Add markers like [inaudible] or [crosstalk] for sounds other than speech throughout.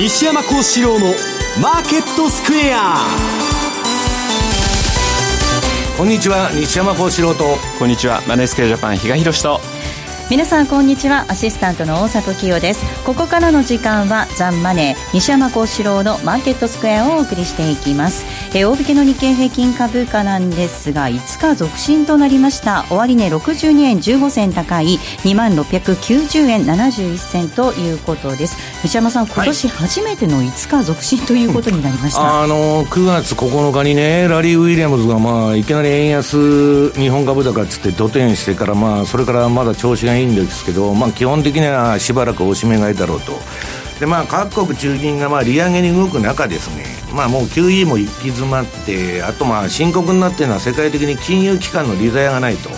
西山幸四郎のマーケットスクエア。こんにちは西山幸四郎と。こんにちはマネースケジャパン比嘉宏と。皆さんこんにちはアシスタントの大里清です。ここからの時間はザンマネー西山幸四郎のマーケットスクエアをお送りしていきます。え大引けの日経平均株価なんですが5日続伸となりました。終値62円15銭高い2万690円71銭ということです西山さん今年初めての5日続伸ということになりました、はい、あの9月9日にねラリー・ウィリアムズがまあいきなり円安日本株高っつって土点してからまあそれからまだ調子がいいんですけど、まあ、基本的にはしばらくおしめ買いだろうと。でまあ、各国中銀がまあ利上げに動く中ですね、まあ、もう QE も行き詰まってあとまあ深刻になっているのは世界的に金融機関の利ざやがないと。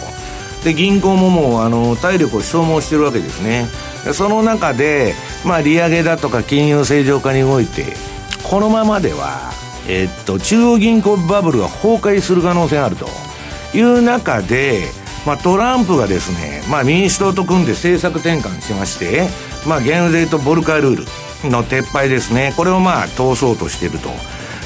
で銀行ももうあの体力を消耗しているわけですね。その中で、まあ、利上げだとか金融正常化に動いてこのままでは、えっと、中央銀行バブルが崩壊する可能性があるという中でまあ、トランプがですね、まあ、民主党と組んで政策転換しまして、まあ、減税とボルカルールの撤廃ですね、これをまあ通そうとしていると。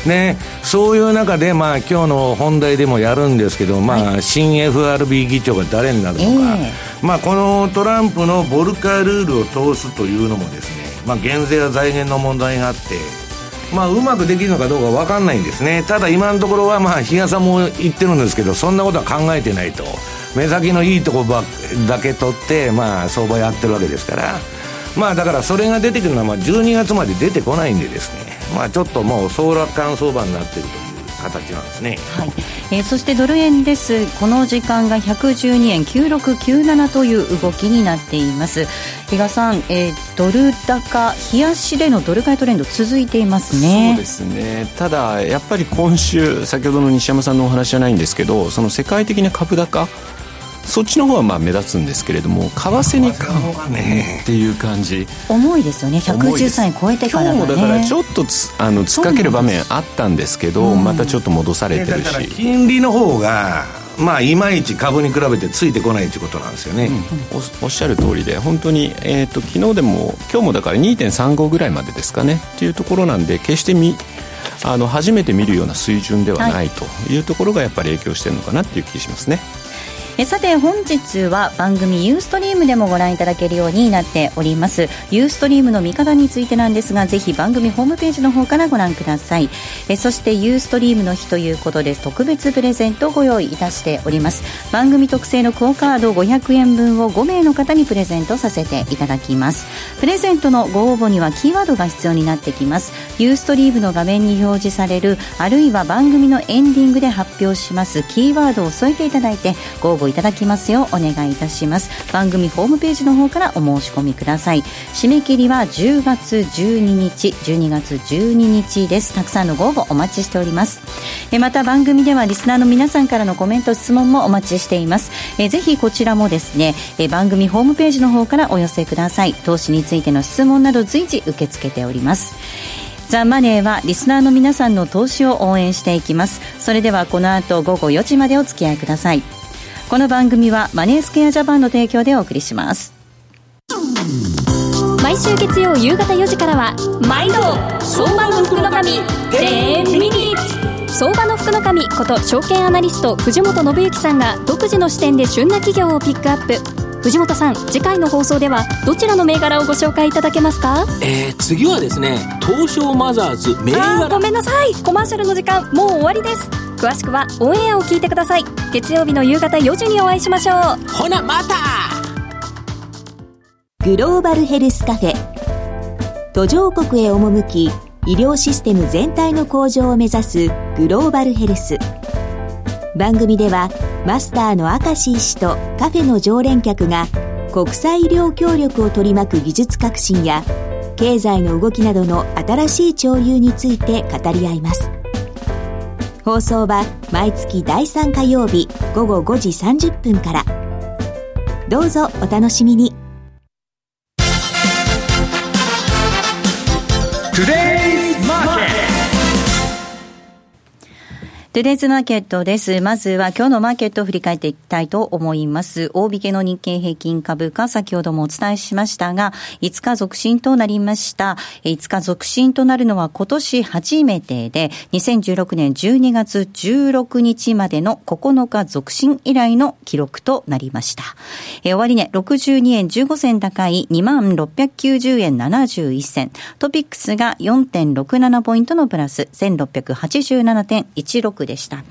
ね、そういう中で、まあ、今日の本題でもやるんですけど、まあ、新 FRB 議長が誰になるのか、えー、まあ、このトランプのボルカルールを通すというのもですね、まあ、減税や財源の問題があって、まあ、うまくできるのかどうか分かんないんですね、ただ今のところは、まあ、日嘉さんも言ってるんですけど、そんなことは考えてないと。目先のいいとこばだけ取って、まあ、相場やってるわけですから、まあ、だからそれが出てくるのは、まあ、12月まで出てこないんでですね、まあ、ちょっともう総楽観相場になっているという形なんですね、はい。えー、そしてドル円です。この時間が112円9697という動きになっています。比嘉さん、えー、ドル高冷やしでのドル買いトレンド続いていますね。そうですね。ただやっぱり今週先ほどの西山さんのお話じゃないんですけどその世界的な株高そっちの方はまあ目立つんですけれども為替に買うねっていう感じ。重いですよね。113円超えてからね。今日もだからちょっとつあの突っかける場面あったんですけどまたちょっと戻されてるし。金利の方がまあいまいち株に比べてついてこないということなんですよね、うん、おっしゃる通りで本当に、えーと、昨日でも今日もだから2.35ぐらいまでですかね。っていうところなんで決してみあの初めて見るような水準ではないというところがやっぱり影響してるのかなっていう気がしますね。えさて本日は番組ユーストリームでもご覧いただけるようになっております。ユーストリームの見方についてなんですがぜひ番組ホームページの方からご覧ください。えそしてユーストリームの日ということで特別プレゼントをご用意いたしております。番組特製のクオカード500円分を5名の方にプレゼントさせていただきます。プレゼントのご応募にはキーワードが必要になってきます。ユーストリームの画面に表示されるあるいは番組のエンディングで発表しますキーワードを添えていただいてご応募いただきますようお願いいたします。番組ホームページの方からお申し込みください。締め切りは10月12日12月12日です。たくさんのご応募お待ちしております。えまた番組ではリスナーの皆さんからのコメント質問もお待ちしています。えぜひこちらもですねえ番組ホームページの方からお寄せください。投資についての質問など随時受け付けております。ザ・マネーはリスナーの皆さんの投資を応援していきます。それではこの後午後4時までお付き合いください。この番組はマネースケアジャパンの提供でお送りします。毎週月曜夕方4時からは毎度相場の福の神10ミニッツ。相場の福の神こと証券アナリスト藤本信之さんが独自の視点で旬な企業をピックアップ。藤本さん次回の放送ではどちらの銘柄をご紹介いただけますか？えー、次はですね東証マザーズ銘柄。ごめんなさい。コマーシャルの時間もう終わりです詳しくはオンエアを聞いてください。月曜日の夕方4時にお会いしましょう。ほなまた!グローバルヘルスカフェ。途上国へ赴き医療システム全体の向上を目指すグローバルヘルス。番組ではマスターの明石医師とカフェの常連客が国際医療協力を取り巻く技術革新や経済の動きなどの新しい潮流について語り合います放送は毎月第3火曜日午後5時30分から。どうぞお楽しみに。トゥデイズマーケットです。まずは今日のマーケットを振り返っていきたいと思います。大引けの日経平均株価、先ほどもお伝えしましたが、5日続伸となりました。5日続伸となるのは今年初めてで、2016年12月16日までの9日続伸以来の記録となりました。え終値、62円15銭高い2690円71銭。トピックスが4.67ポイントのプラス、1687.16でした。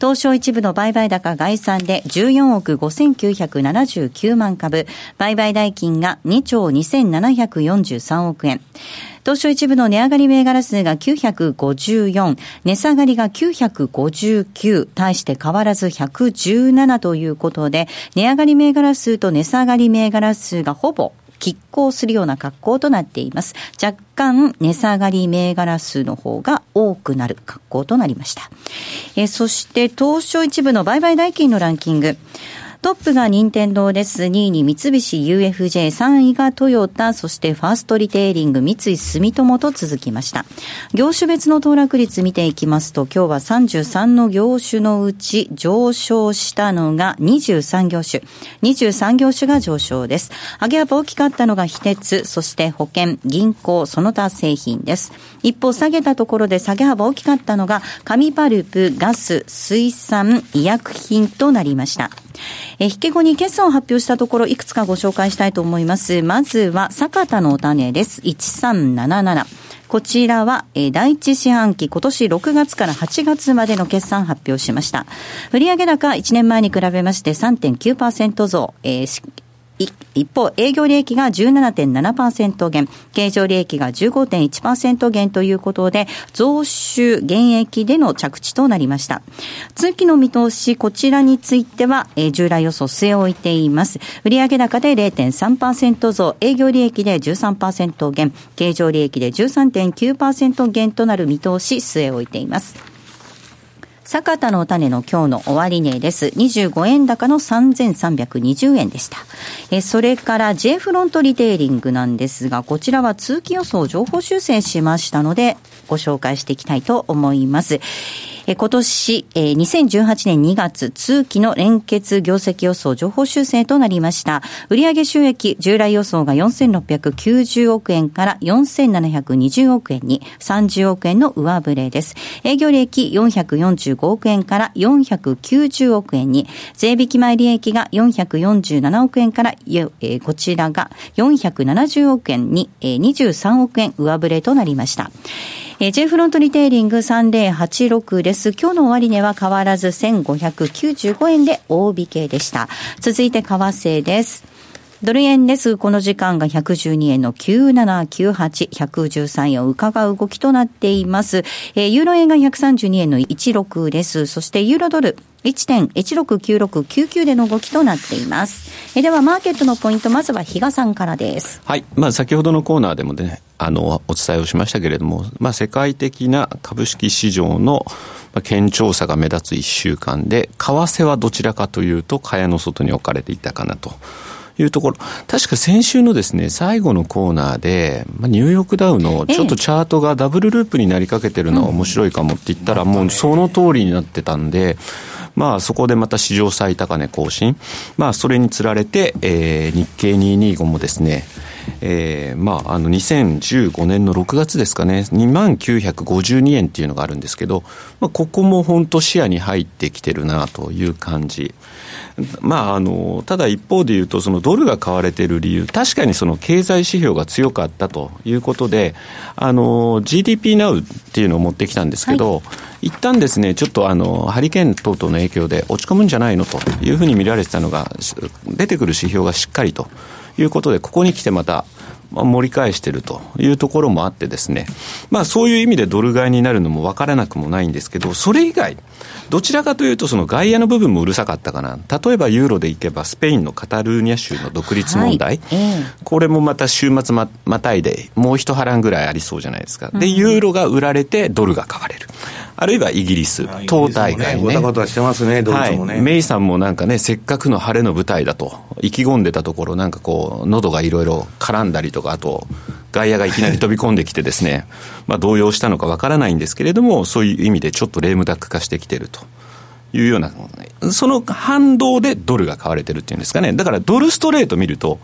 東証一部の売買高概算で14億5979万株、売買代金が2兆2743億円。東証一部の値上がり銘柄数が954、値下がりが959、対して変わらず117ということで、値上がり銘柄数と値下がり銘柄数がほぼ拮抗するような格好となっています。若干値下がり銘柄数の方が多くなる格好となりました。えーそして東証一部の売買代金のランキング。トップが任天堂です。2位に三菱 UFJ、3位がトヨタ、そしてファーストリテイリング、三井住友と続きました。業種別の騰落率見ていきますと、今日は33の業種のうち上昇したのが23業種。23業種が上昇です。上げ幅大きかったのが非鉄、そして保険、銀行、その他製品です。一方、下げたところで下げ幅大きかったのが、紙パルプ、ガス、水産、医薬品となりました。え引け後に決算を発表したところ、いくつかご紹介したいと思います。まずは、坂田のお種です。1377。こちらは、え第一四半期、今年6月から8月までの決算発表しました。売上高1年前に比べまして3.9%増、えー一方、営業利益が17.7%減、経常利益が15.1%減ということで、増収減益での着地となりました。通期の見通し、こちらについては、えー従来予想据え置いています。売上高で0.3%増、営業利益で13%減、経常利益で13.9%減となる見通し据え置いています。坂田の種の今日の終値です。25円高の3320円でした。えそれから J フロントリテイリングなんですが、こちらは通期予想情報修正しましたので、ご紹介していきたいと思います。今年、えー2018年2月、通期の連結業績予想情報修正となりました。売上収益、従来予想が4690億円から4720億円に30億円の上振れです。営業利益445億円から490億円に、税引き前利益が447億円から、えーこちらが470億円に、えー23億円上振れとなりました。えー J フロントリテイリング3086です。今日の終値は変わらず1595円で大引けでした。続いて為替です。ドル円です。この時間が112円の9798、113円を伺う動きとなっています。えーユーロ円が132円の16です。そしてユーロドル1.169699での動きとなっています。えではマーケットのポイント、まずは比嘉さんからです。はい。まあ、先ほどのコーナーでもね、あの、お伝えをしましたけれども、まあ、世界的な株式市場の、まあ、堅調さが目立つ1週間で、為替はどちらかというと、蚊帳の外に置かれていたかなと。いうところ。確か先週のですね、最後のコーナーで、まあ、ニューヨークダウのちょっとチャートがダブルループになりかけてるのは面白いかもって言ったら、もうその通りになってたんで、まあそこでまた史上最高値更新。まあそれにつられて、えー日経225もですね、えーまああの2015年の6月ですかね、2万952円っていうのがあるんですけど、まあここも本当視野に入ってきてるなという感じ。まあ、あのただ一方で言うと、そのドルが買われてる理由、確かにその経済指標が強かったということで、あの GDP Now っていうのを持ってきたんですけど、一旦ですね、ちょっとあのハリケーン等々の影響で落ち込むんじゃないの？というふうに見られてたのが、出てくる指標がしっかりということで、ここに来てまた、まあ、盛り返しているというところもあってですね、まあそういう意味でドル買いになるのも分からなくもないんですけど、それ以外、どちらかというとその外野の部分もうるさかったかな。例えばユーロでいけばスペインのカタルーニャ州の独立問題。はいええこれもまた週末ままたいでもう一波乱ぐらいありそうじゃないですか。で、ユーロが売られてドルが買われる。あるいはイギリス、党大会ね。ごたごたしてますね、ドイツもね。はい、メイさんもなんかね、せっかくの晴れの舞台だと意気込んでたところ、なんかこう、喉がいろいろ絡んだりとか、あと、外野がいきなり飛び込んできてですね、[laughs] まあ動揺したのかわからないんですけれども、そういう意味でちょっとレームダック化してきてると。いうような、その反動でドルが買われてるっていうんですかね。だからドルストレート見ると、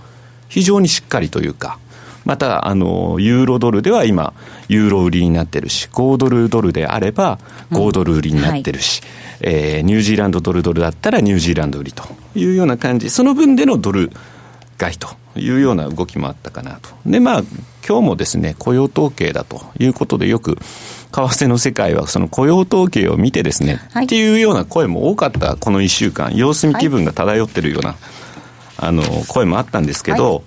非常にしっかりというか、また、あの、ユーロドルでは今、ユーロ売りになってるし、5ドルドルであれば、5ドル売りになってるし、うんはい、えー、ニュージーランドドルドルだったらニュージーランド売りというような感じ、その分でのドル買いというような動きもあったかなと。で、まあ、今日もですね、雇用統計だということでよく、為替の世界はその雇用統計を見てですね、はい、っていうような声も多かったこの1週間、様子見気分が漂ってるような、はい、あの、声もあったんですけど、はい、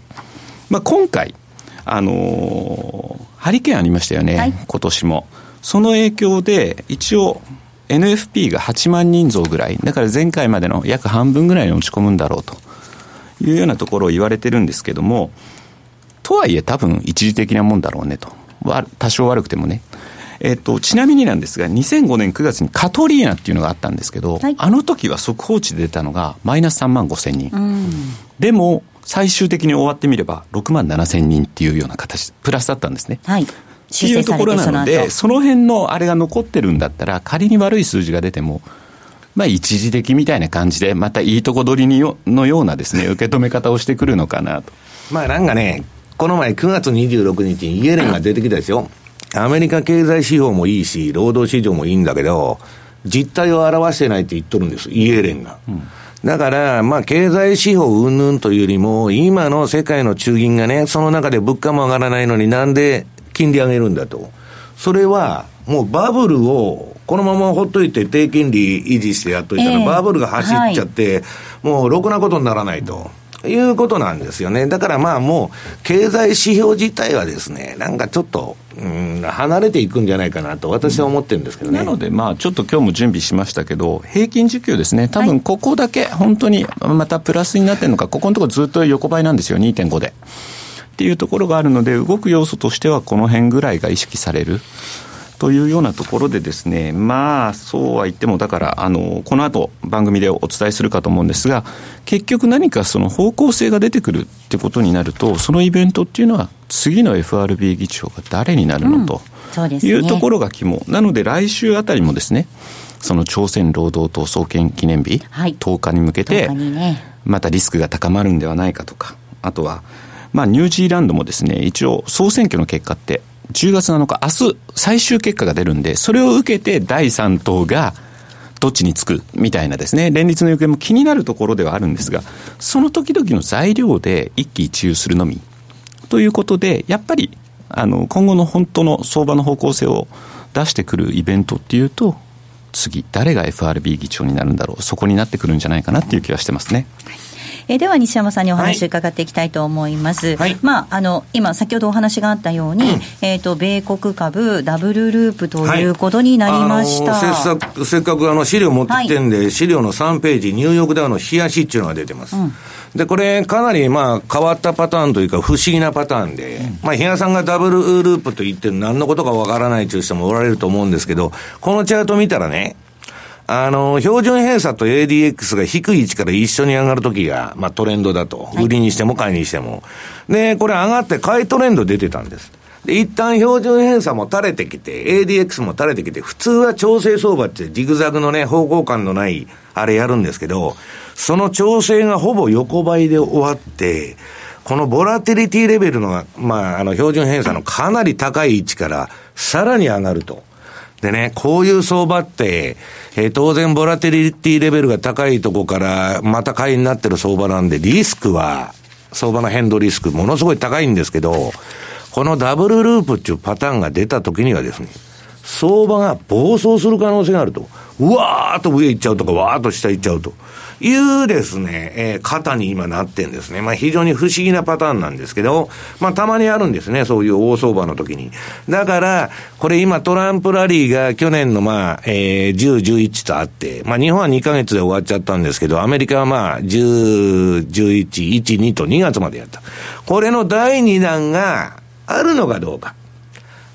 まあ今回、あのー、ハリケーンありましたよね、はい、今年も。その影響で、一応、NFP が8万人増ぐらい、だから前回までの約半分ぐらいに落ち込むんだろうというようなところを言われてるんですけども、とはいえ多分一時的なもんだろうねと。多少悪くてもね。えっと、ちなみになんですが、2005年9月にカトリーナっていうのがあったんですけど、はい、あの時は速報値で出たのがマイナス3万5千人。でも、最終的に終わってみれば、6万7千人っていうような形、プラスだったんですね。はい。っていうところなので、その辺のあれが残ってるんだったら、仮に悪い数字が出ても、まあ、一時的みたいな感じで、またいいとこ取りにのようなですね、[laughs] 受け止め方をしてくるのかなと。まあ、なんかね、この前9月26日にイエレンが出てきたですよ。アメリカ経済指標もいいし、労働市場もいいんだけど、実態を表してないって言っとるんです、イエレンが。うんだから、まあ、経済指標云々というよりも、今の世界の中銀がね、その中で物価も上がらないのになんで金利上げるんだと。それは、もうバブルを、このままほっといて低金利維持してやっといたら、バブルが走っちゃって、もうろくなことにならないと。いうことなんですよね。だからまあもう、経済指標自体はですね、なんかちょっと、うん、離れていくんじゃないかなと、私は思ってるんですけどね。なので、まあ、ちょっと今日も準備しましたけど、平均需給ですね、多分ここだけ、本当にまたプラスになってるのか、ここのところずっと横ばいなんですよ、2.5で。っていうところがあるので、動く要素としてはこの辺ぐらいが意識される。というようなところでですね、まあ、そうは言っても、だから、あの、この後番組でお伝えするかと思うんですが、結局何かその方向性が出てくるってことになると、そのイベントっていうのは、次の FRB 議長が誰になるのと、いうところが肝。なので、来週あたりもですね、その朝鮮労働党創建記念日、はい、10日に向けて、またリスクが高まるんではないかとか、あとは、まあ、ニュージーランドもですね、一応、総選挙の結果って、10月7日、明日、最終結果が出るんで、それを受けて第3党が、どっちにつくみたいなですね、連立の行方も気になるところではあるんですが、その時々の材料で一喜一憂するのみ。ということで、やっぱり、あの、今後の本当の相場の方向性を出してくるイベントっていうと、次、誰が FRB 議長になるんだろう、そこになってくるんじゃないかなっていう気はしてますね。はいえー、では西山さんにお話伺っていきたいと思います、はい、まあ、あの今先ほどお話があったように、うん、えーと、米国株ダブルループということになりました、はい、せっかくあの資料持ってきてんで、はい、資料の3ページニューヨークダウの冷やしっていうのが出てます、うん。で、これ、かなりまあ変わったパターンというか、不思議なパターンで、うん、まあ、比嘉さんがダブルループと言って何のことかわからないという人もおられると思うんですけど、このチャート見たらね、あの、標準偏差と ADX が低い位置から一緒に上がるときが、まあトレンドだと。売りにしても買いにしても。で、これ上がって買いトレンド出てたんです。で、一旦標準偏差も垂れてきて、ADX も垂れてきて、普通は調整相場ってジグザグのね、方向感のない、あれやるんですけど、その調整がほぼ横ばいで終わって、このボラティリティレベルの、まあ、あの、標準偏差のかなり高い位置から、さらに上がると。でね、こういう相場って、えー、当然ボラテリティレベルが高いとこからまた買いになってる相場なんで、リスクは、相場の変動リスクものすごい高いんですけど、このダブルループっていうパターンが出た時にはですね、相場が暴走する可能性があると。うわーっと上行っちゃうとか、わーっと下行っちゃうと。いうですね、えー、型に今なってんですね。まあ非常に不思議なパターンなんですけど、まあたまにあるんですね、そういう大相場の時に。だから、これ今トランプラリーが去年のまあ、えー、10、11とあって、まあ日本は2ヶ月で終わっちゃったんですけど、アメリカはまあ10、11、1、2と2月までやった。これの第2弾があるのかどうか。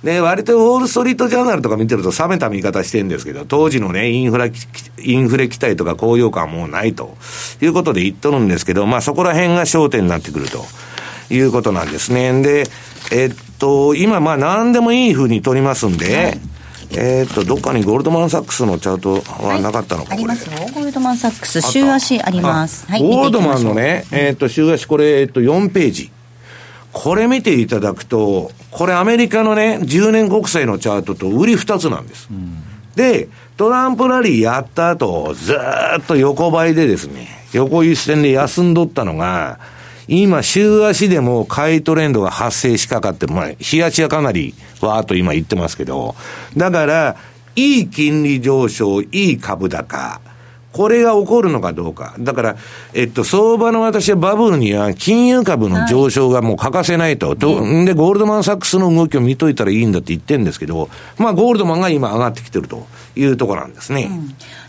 で、割とウォール・ストリート・ジャーナルとか見てると冷めた見方してるんですけど、当時のね、インフラ、インフレ期待とか高揚感はもうないということで言っとるんですけど、まあそこら辺が焦点になってくるということなんですね。で、えっと、と、今、まあ、何でもいい風に取りますんで、えっと、どっかにゴールドマン・サックスのチャートはなかったのか、ありこれますよ。ゴールドマン・サックス週足あります。はい。ゴールドマンのね、えっと、週足これ、えっと、4ページ。これ見ていただくと、これアメリカのね、10年国債のチャートと売り2つなんです。で、トランプラリーやった後、ずーっと横ばいでですね、横一線で休んどったのが、今、週足でも買いトレンドが発生しかかって、まあ、日足はかなり、わーっと今言ってますけど、だから、いい金利上昇、いい株高、これが起こるのかどうか。だから、えっと、相場の私はバブルには金融株の上昇がもう欠かせないと。とんで、ゴールドマン・サックスの動きを見といたらいいんだって言ってるんですけど、まあ、ゴールドマンが今上がってきてるというところなんですね。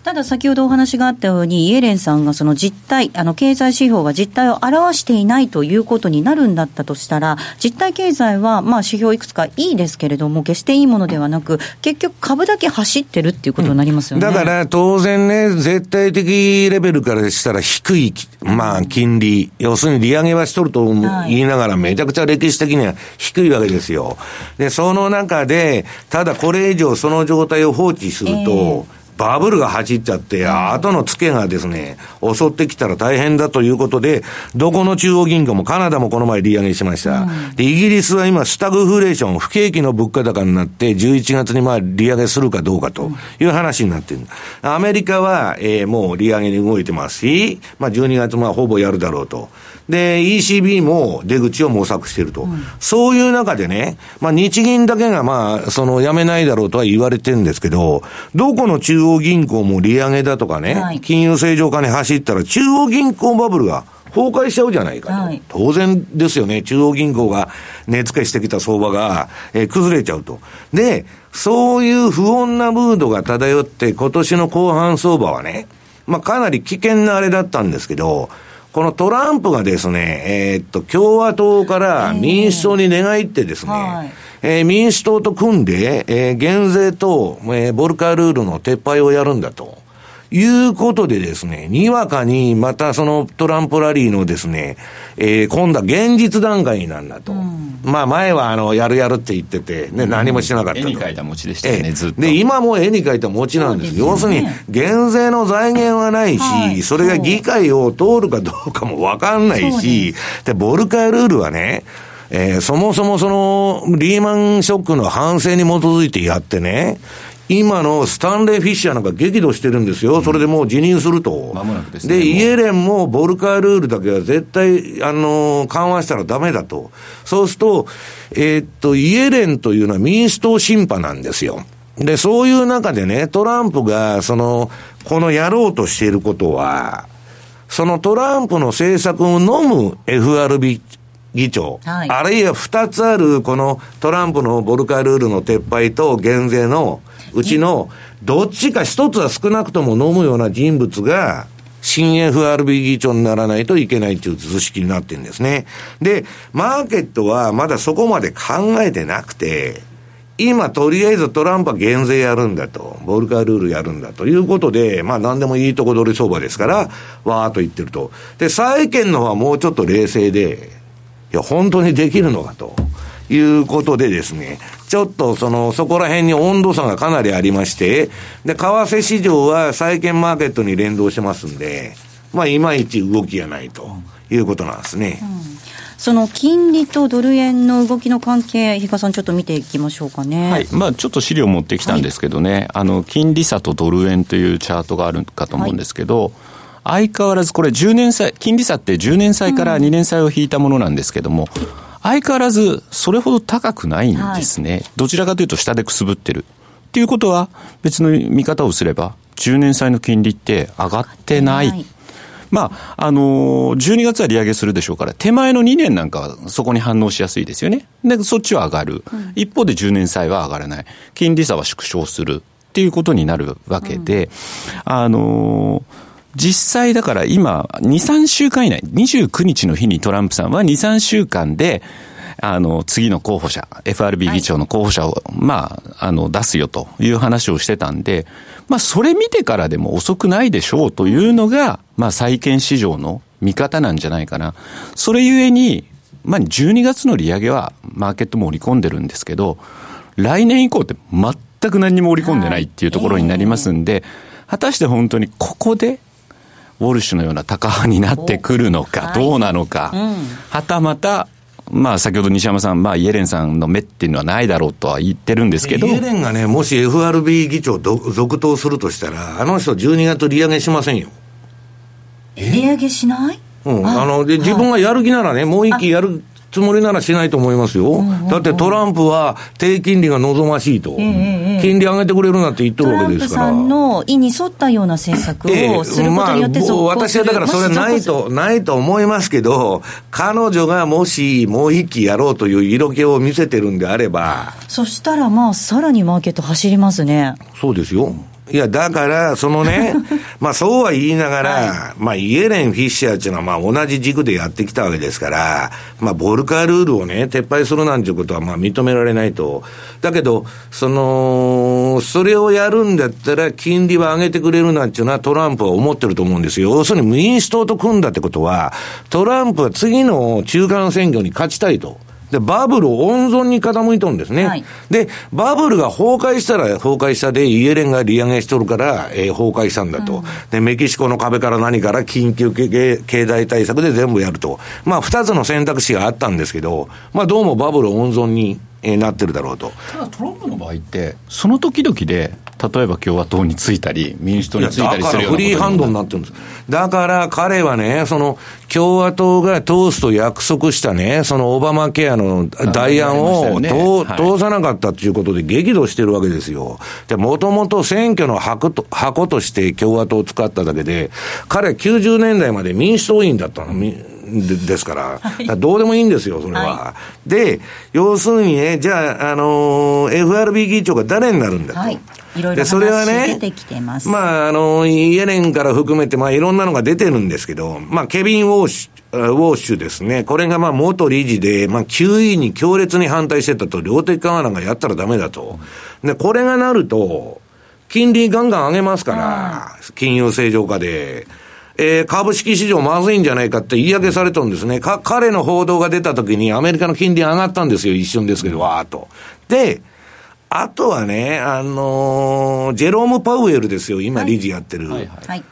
ただ先ほどお話があったように、イエレンさんがその実態、あの経済指標が実態を表していないということになるんだったとしたら、実体経済はまあ指標いくつかいいですけれども、決していいものではなく、結局株だけ走ってるっていうことになりますよね。だから当然ね、絶対的レベルからしたら低い、まあ金利、要するに利上げはしとるとはい言いながらめちゃくちゃ歴史的には低いわけですよ。で、その中で、ただこれ以上その状態を放置すると、バブルが走っちゃって、後のツケがですね、襲ってきたら大変だということで、どこの中央銀行もカナダもこの前利上げしました。で、イギリスは今、スタグフレーション、不景気の物価高になって、11月にまあ利上げするかどうかという話になってる。アメリカは、えーもう利上げに動いてますし、まあ12月まあほぼやるだろうと。で、ECB も出口を模索していると。そういう中でね、まあ日銀だけがまあ、そのやめないだろうとは言われてるんですけど、どこの中央銀行も利上げだとかね、はい金融正常化に走ったら中央銀行バブルが崩壊しちゃうじゃないかと。はい当然ですよね。中央銀行が値付けしてきた相場が、えー崩れちゃうと。で、そういう不穏なムードが漂って、今年の後半相場はね、まあかなり危険なあれだったんですけど、このトランプがですね、えーっと、共和党から民主党に寝返ってですね、はいえー民主党と組んで、えー減税と、えーボルカールールの撤廃をやるんだと。いうことでですね、にわかにまたそのトランプラリーのですね、えー今度は現実段階になんだと。まあ前はあの、やるやるって言ってて、ね、何もしなかったと。絵に描いた餅でしたよね、ええずっと。で、今もう絵に描いた餅なんです。要するに、減税の財源はないし、はいそれが議会を通るかどうかもわかんないし、で、ボルカールールはね、えーそもそもその、リーマンショックの反省に基づいてやってね、今のスタンレー・フィッシャーなんか激怒してるんですよ。それでもう辞任すると。間もなくですねで、イエレンもボルカールールだけは絶対、あの、緩和したらダメだと。そうすると、えーっと、イエレンというのは民主党審判なんですよ。で、そういう中でね、トランプが、その、このやろうとしていることは、そのトランプの政策を飲む FRB 議長、はいあるいは二つあるこのトランプのボルカールールの撤廃と減税のうちのどっちか一つは少なくとも飲むような人物が新 FRB 議長にならないといけないという図式になってるんですね。で、マーケットはまだそこまで考えてなくて、今とりあえずトランプは減税やるんだと、ボルカールールやるんだということで、まあ何でもいいとこ取り相場ですから、わーっと言ってると。で、債券の方はもうちょっと冷静で、いや、本当にできるのかと。いうことでですね、ちょっとその、そこら辺に温度差がかなりありまして、で、為替市場は債券マーケットに連動してますんで、まあ、いまいち動きがないということなんですね。その金利とドル円の動きの関係、比嘉さん、ちょっと見ていきましょうかね。はい。まあ、ちょっと資料持ってきたんですけどね、あの金利差とドル円というチャートがあるかと思うんですけど、相変わらずこれ10年債、金利差って10年債から2年債を引いたものなんですけども、相変わらずそれほど高くないんですね。どちらかというと下でくすぶってる。っていうことは別の見方をすれば、10年債の金利って上がってない。はいまあ、あのー12月は利上げするでしょうから、手前の2年なんかはそこに反応しやすいですよね。で、そっちは上がる。一方で10年債は上がらない。金利差は縮小するっていうことになるわけで、あのー実際だから今、2、3週間以内、29日の日にトランプさんは2、3週間で、あの、次の候補者、FRB 議長の候補者を、まあ、あの、出すよという話をしてたんで、まあ、それ見てからでも遅くないでしょうというのが、まあ、債券市場の見方なんじゃないかな。それゆえに、まあ、12月の利上げはマーケットも織り込んでるんですけど、来年以降って全く何にも織り込んでないっていうところになりますんで、果たして本当にここで、ウォルシュのような高派になってくるのか、どうなのか、はたまた、まあ、先ほど西山さん、まあ、イエレンさんの目っていうのはないだろうとは言ってるんですけど。イエレンがね、もし FRB 議長続投するとしたら、あの人12月利上げしませんよ。利上げしない？うん、あので自分がやる気ならね、もう一期やるつもりならしないと思いますよ、だってトランプは低金利が望ましいと、金利上げてくれるなって言ってるわけですから。トランプさんの意に沿ったような政策をすることによって、まあ、私はだからそれはないと、ないと思いますけど、彼女がもしもう一期やろうという色気を見せてるんであれば。そしたらまあ、さらにマーケット走りますね。そうですよ。いや、だから、そのね、[laughs] まあそうは言いながら、はい、まあイエレン・フィッシャーっていうのはまあ同じ軸でやってきたわけですから、まあボルカールールをね、撤廃するなんていうことはまあ認められないと。だけど、その、それをやるんだったら金利は上げてくれるなんていうのはトランプは思ってると思うんですよ。要するに民主党と組んだってことは、トランプは次の中間選挙に勝ちたいと。で、バブルを温存に傾いとるんですね。はい、で、バブルが崩壊したら崩壊したで、イエレンが利上げしとるから、えー、崩壊したんだと、うん、で、メキシコの壁から何から緊急経済対策で全部やると。まあ、二つの選択肢があったんですけど、まあ、どうもバブル温存に、えー、なってるだろうと。ただ、トランプの場合って、その時々で、例えば共和党についたり、民主党についたりするようなフリーハンドになってるんです。だから彼はね、その共和党が通すと約束したね、そのオバマケアの代案を、ねはい、通さなかったということで激怒してるわけですよ。で、もともと選挙の箱と箱として共和党を使っただけで、彼は90年代まで民主党員だったの。ですから、はい、どうでもいいんですよ、それは。はい、で、要するにね、じゃあ、あのー、FRB 議長が誰になるんだと。はいいろいろ話出てきてます。まあ、あの、イエレンから含めて、まあ、いろんなのが出てるんですけど、まあ、ケビン・ウォーシュ、ウォーシュですね。これがまあ元理事で、まあ QE に強烈に反対してたと、量的緩和なんかやったらダメだと。で、これがなると、金利ガンガン上げますから、金融正常化で。えー、株式市場まずいんじゃないかって言い訳されたんですね。か、彼の報道が出た時にアメリカの金利上がったんですよ、一瞬ですけど、わーっと。で、あとはね、あのー、ジェローム・パウエルですよ、今、理事やってる。はいはいはい、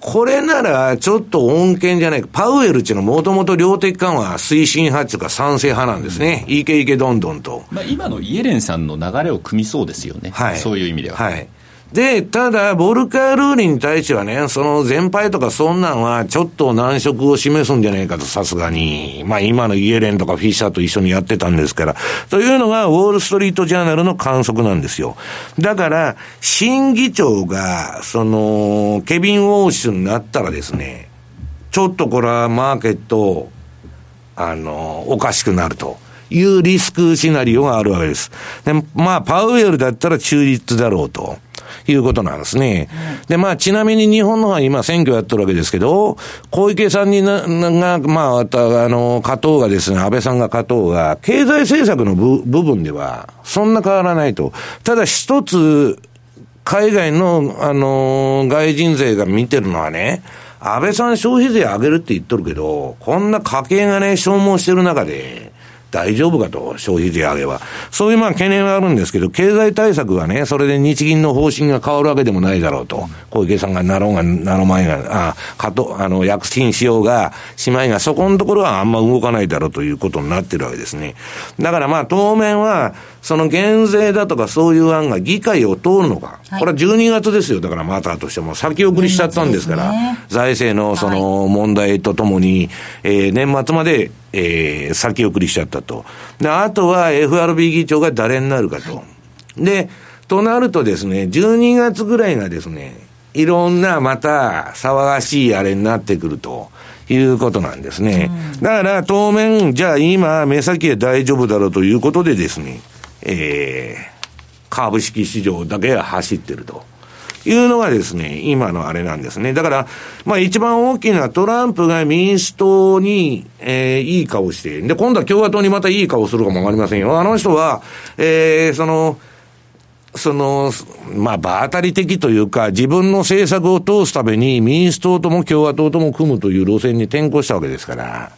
これなら、ちょっと恩恵じゃないか。パウエルっていうのはもともと量的緩和推進派っていうか賛成派なんですね。うん、いけいけどんどんと。まあ、今のイエレンさんの流れを組みそうですよね。はい。そういう意味では。はい。で、ただ、ボルカールーリに対してはね、その全敗とかそんなんは、ちょっと難色を示すんじゃないかと、さすがに。まあ、今のイエレンとかフィッシャーと一緒にやってたんですから。というのが、ウォール・ストリート・ジャーナルの観測なんですよ。だから、新議長が、その、ケビン・ウォーシュになったらですね、ちょっとこれはマーケット、あの、おかしくなると。いうリスクシナリオがあるわけです。で、まあ、パウエルだったら中立だろうと。いうことなんですね。で、まあ、ちなみに日本の方は今選挙やってるわけですけど、小池さんにな、が、まあ、あの、加藤がですね、安倍さんが加藤が、経済政策の部部分では、そんな変わらないと。ただ一つ、海外の、あの、外人税が見てるのはね、安倍さん消費税上げるって言っとるけど、こんな家計がね、消耗してる中で、大丈夫かと、消費税上げは。そういうまあ懸念はあるんですけど、経済対策はね、それで日銀の方針が変わるわけでもないだろうと。小池さんがなろうが、なろうまいが、あ、かと、あの、躍進しようが、しまいが、そこのところはあんま動かないだろうということになってるわけですね。だからまあ当面は、その減税だとかそういう案が議会を通るのか。これは12月ですよ。だからまたとしても先送りしちゃったんですから、ね、財政のその問題とともに、えー、年末まで、えー、先送りしちゃったと。で、あとは FRB 議長が誰になるかと。で、となるとですね、12月ぐらいがですね、いろんなまた騒がしいあれになってくると。いうことなんですね。だから当面、じゃあ今、目先で大丈夫だろうということでですね、えー、株式市場だけが走ってると。いうのがですね、今のあれなんですね。だから、まあ一番大きなトランプが民主党に、えー、いい顔して、で、今度は共和党にまたいい顔するかもわかりませんよ。あの人は、えー、その、その、まあ、場当たり的というか、自分の政策を通すために民主党とも共和党とも組むという路線に転向したわけですから、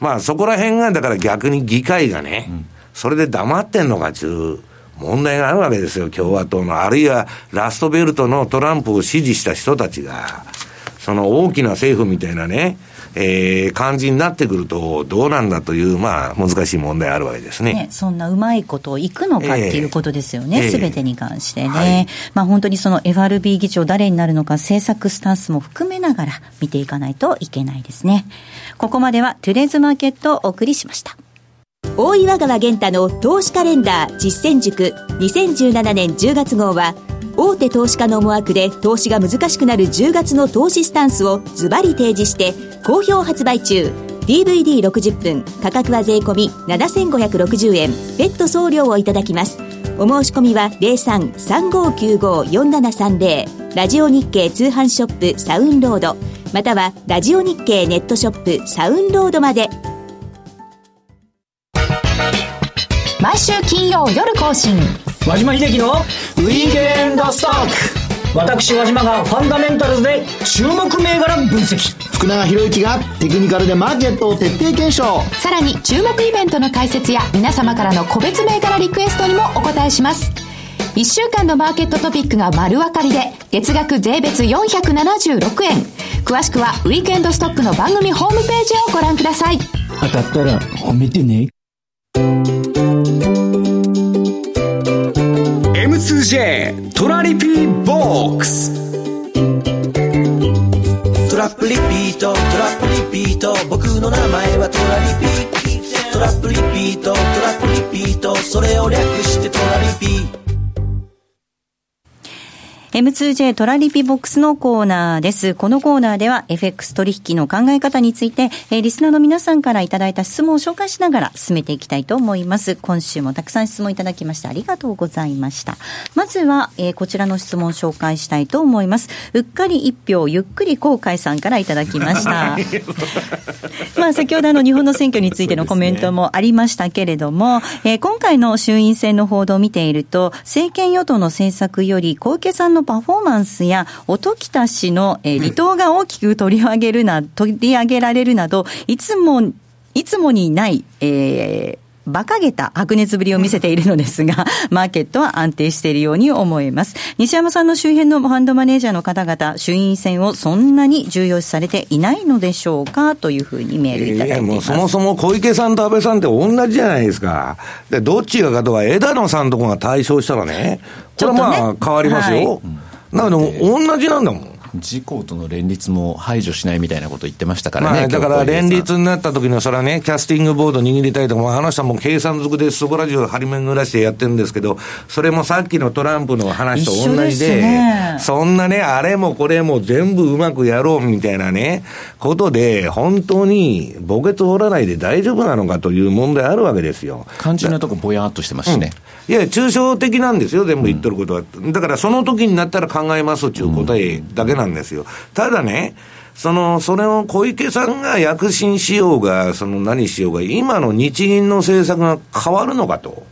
まあそこら辺が、だから逆に議会がね、それで黙ってんのかちゅう問題があるわけですよ、共和党の。あるいはラストベルトのトランプを支持した人たちが、その大きな政府みたいなね、えー、感じになってくると、どうなんだという、まあ、難しい問題あるわけですね。ねそんなうまいこといくのかっていうことですよね、す、え、べ、てに関してね。はい、まあ、本当にその FRB 議長誰になるのか、政策スタンスも含めながら見ていかないといけないですね。ここまではトゥレーズマーケットをお送りしました。大岩川源太の投資カレンダー実践塾。2017年10月号は大手投資家の思惑で投資が難しくなる10月の投資スタンスをズバリ提示して好評発売中。DVD60 分価格は税込7560円。別途送料をいただきます。お申し込みは0335954730ラジオ日経通販ショップサウンロード。またはラジオ日経ネットショップサウンロードまで。毎週金曜夜更新。和島秀樹のウィークエンドストック。私和島がファンダメンタルズで注目銘柄分析。福永博之がテクニカルでマーケットを徹底検証。さらに注目イベントの解説や皆様からの個別銘柄リクエストにもお答えします。1週間のマーケットトピックが丸分かりで月額税別476円。詳しくはウィークエンドストックの番組ホームページをご覧ください。当たったら褒めてねトラリピーボックス。トラップリピートトラップリピート。僕の名前はトラリピー。トラップリピートトラップリピート。それを略してトラリピー。ト M2J トラリピボックスのコーナーです。このコーナーでは FX 取引の考え方について、えー、リスナーの皆さんからいただいた質問を紹介しながら進めていきたいと思います。今週もたくさん質問いただきましてありがとうございました。まずは、えー、こちらの質問を紹介したいと思います。うっかり一票ゆっくり後悔さんからいただきました。[laughs] [laughs] まあ先ほどあの日本の選挙についてのコメントもありましたけれども、えー、今回の衆院選の報道を見ていると、政権与党の政策より小池さんのパフォーマンスや音喜多氏の、えー、離党が大きく取り上げるな、取り上げられるなど、いつも、いつもにない、えー、馬鹿げた白熱ぶりを見せているのですが、[laughs] マーケットは安定しているように思えます。西山さんの周辺のファンドマネージャーの方々、衆院選をそんなに重要視されていないのでしょうかというふうにメールいただいています。いや、もうそもそも小池さんと安倍さんって同じじゃないですか。で、どっちがかとは枝野さんとこが対象したらね、これはまあ変わりますよ。なので、同じなんだもん。自公との連立も排除しないみたいなこと言ってましたからね、まあ、だから連立になった時の、それはね、キャスティングボード握りたいとか、あの人も計算づくでそこら中張り巡らしてやってるんですけど、それもさっきのトランプの話と同じで、ね、そんなね、あれもこれも全部うまくやろうみたいなね、ことで、本当に墓穴掘らないで大丈夫なのかという問題あるわけですよ。肝心なとこぼやっとしてますしね。うん、いや、抽象的なんですよ、全部言ってることは。うん、だからその時になったら考えますっていう答えだけなんですよ。ただね、その、それを小池さんが躍進しようが、その何しようが、今の日銀の政策が変わるのかと。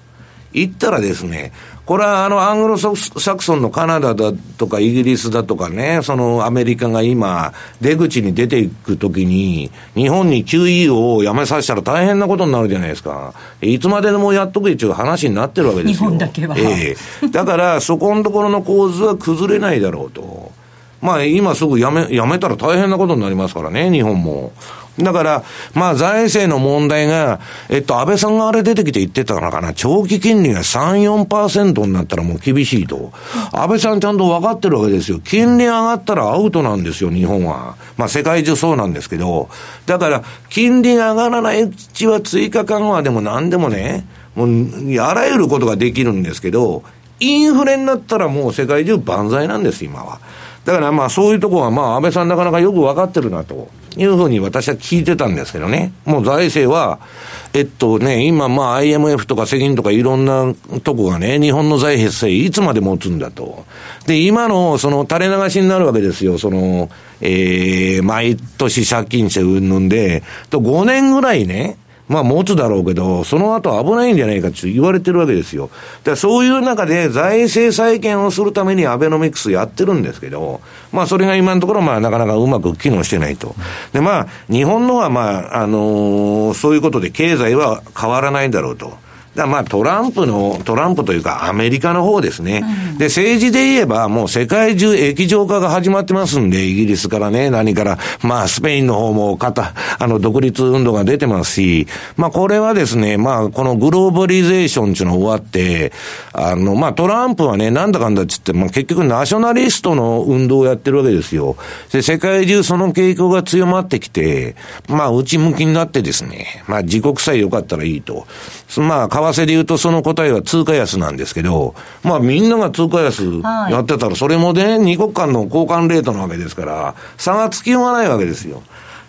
言ったらですね、これはあのアングロサクソンのカナダだとかイギリスだとかね、そのアメリカが今、出口に出ていくときに、日本に QE をやめさせたら大変なことになるじゃないですか。いつまででもやっとくっていう話になってるわけですよ。日本だけは。ええだから、そこのところの構図は崩れないだろうと。まあ今すぐやめ、やめたら大変なことになりますからね、日本も。だから、まあ財政の問題が、えっと、安倍さんがあれ出てきて言ってたのかな、長期金利が3、4%になったらもう厳しいと。安倍さんちゃんと分かってるわけですよ。金利上がったらアウトなんですよ、日本は。まあ世界中そうなんですけど。だから、金利が上がらないうちは追加緩和でも何でもね、もう、あらゆることができるんですけど、インフレになったらもう世界中万歳なんです、今は。だからまあそういうところはまあ安倍さんなかなかよく分かってるなというふうに私は聞いてたんですけどね。もう財政は、えっとね、今まあ IMF とか世銀とかいろんなとこがね、日本の財政いつまで持つんだと。で、今のその垂れ流しになるわけですよ。その、えー、毎年借金してうんぬんで、と5年ぐらいね、まあ持つだろうけど、その後危ないんじゃないかって言われてるわけですよ。だそういう中で財政再建をするためにアベノミクスやってるんですけど、まあそれが今のところまあなかなかうまく機能してないと。でまあ日本のはまあ、あのー、そういうことで経済は変わらないだろうと。だまあトランプの、トランプというかアメリカの方ですね。うん、で、政治で言えばもう世界中液状化が始まってますんで、イギリスからね、何から、まあスペインの方も肩、あの独立運動が出てますし、まあこれはですね、まあこのグローバリゼーションっていうの終わって、あの、まあトランプはね、なんだかんだっつって、まあ結局ナショナリストの運動をやってるわけですよ。で、世界中その傾向が強まってきて、まあ内向きになってですね、まあ自国さえ良かったらいいと。まあ為替で言うとその答えは通貨安なんですけど、まあみんなが通貨安やってたら、それもね、二国間の交換レートなわけですから、差がつきようがないわけですよ。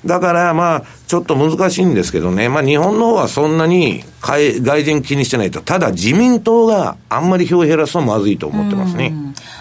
だからまあ、ちょっと難しいんですけどね、まあ日本の方はそんなに外人気にしてないと、ただ自民党があんまり票を減らすとまずいと思ってますね。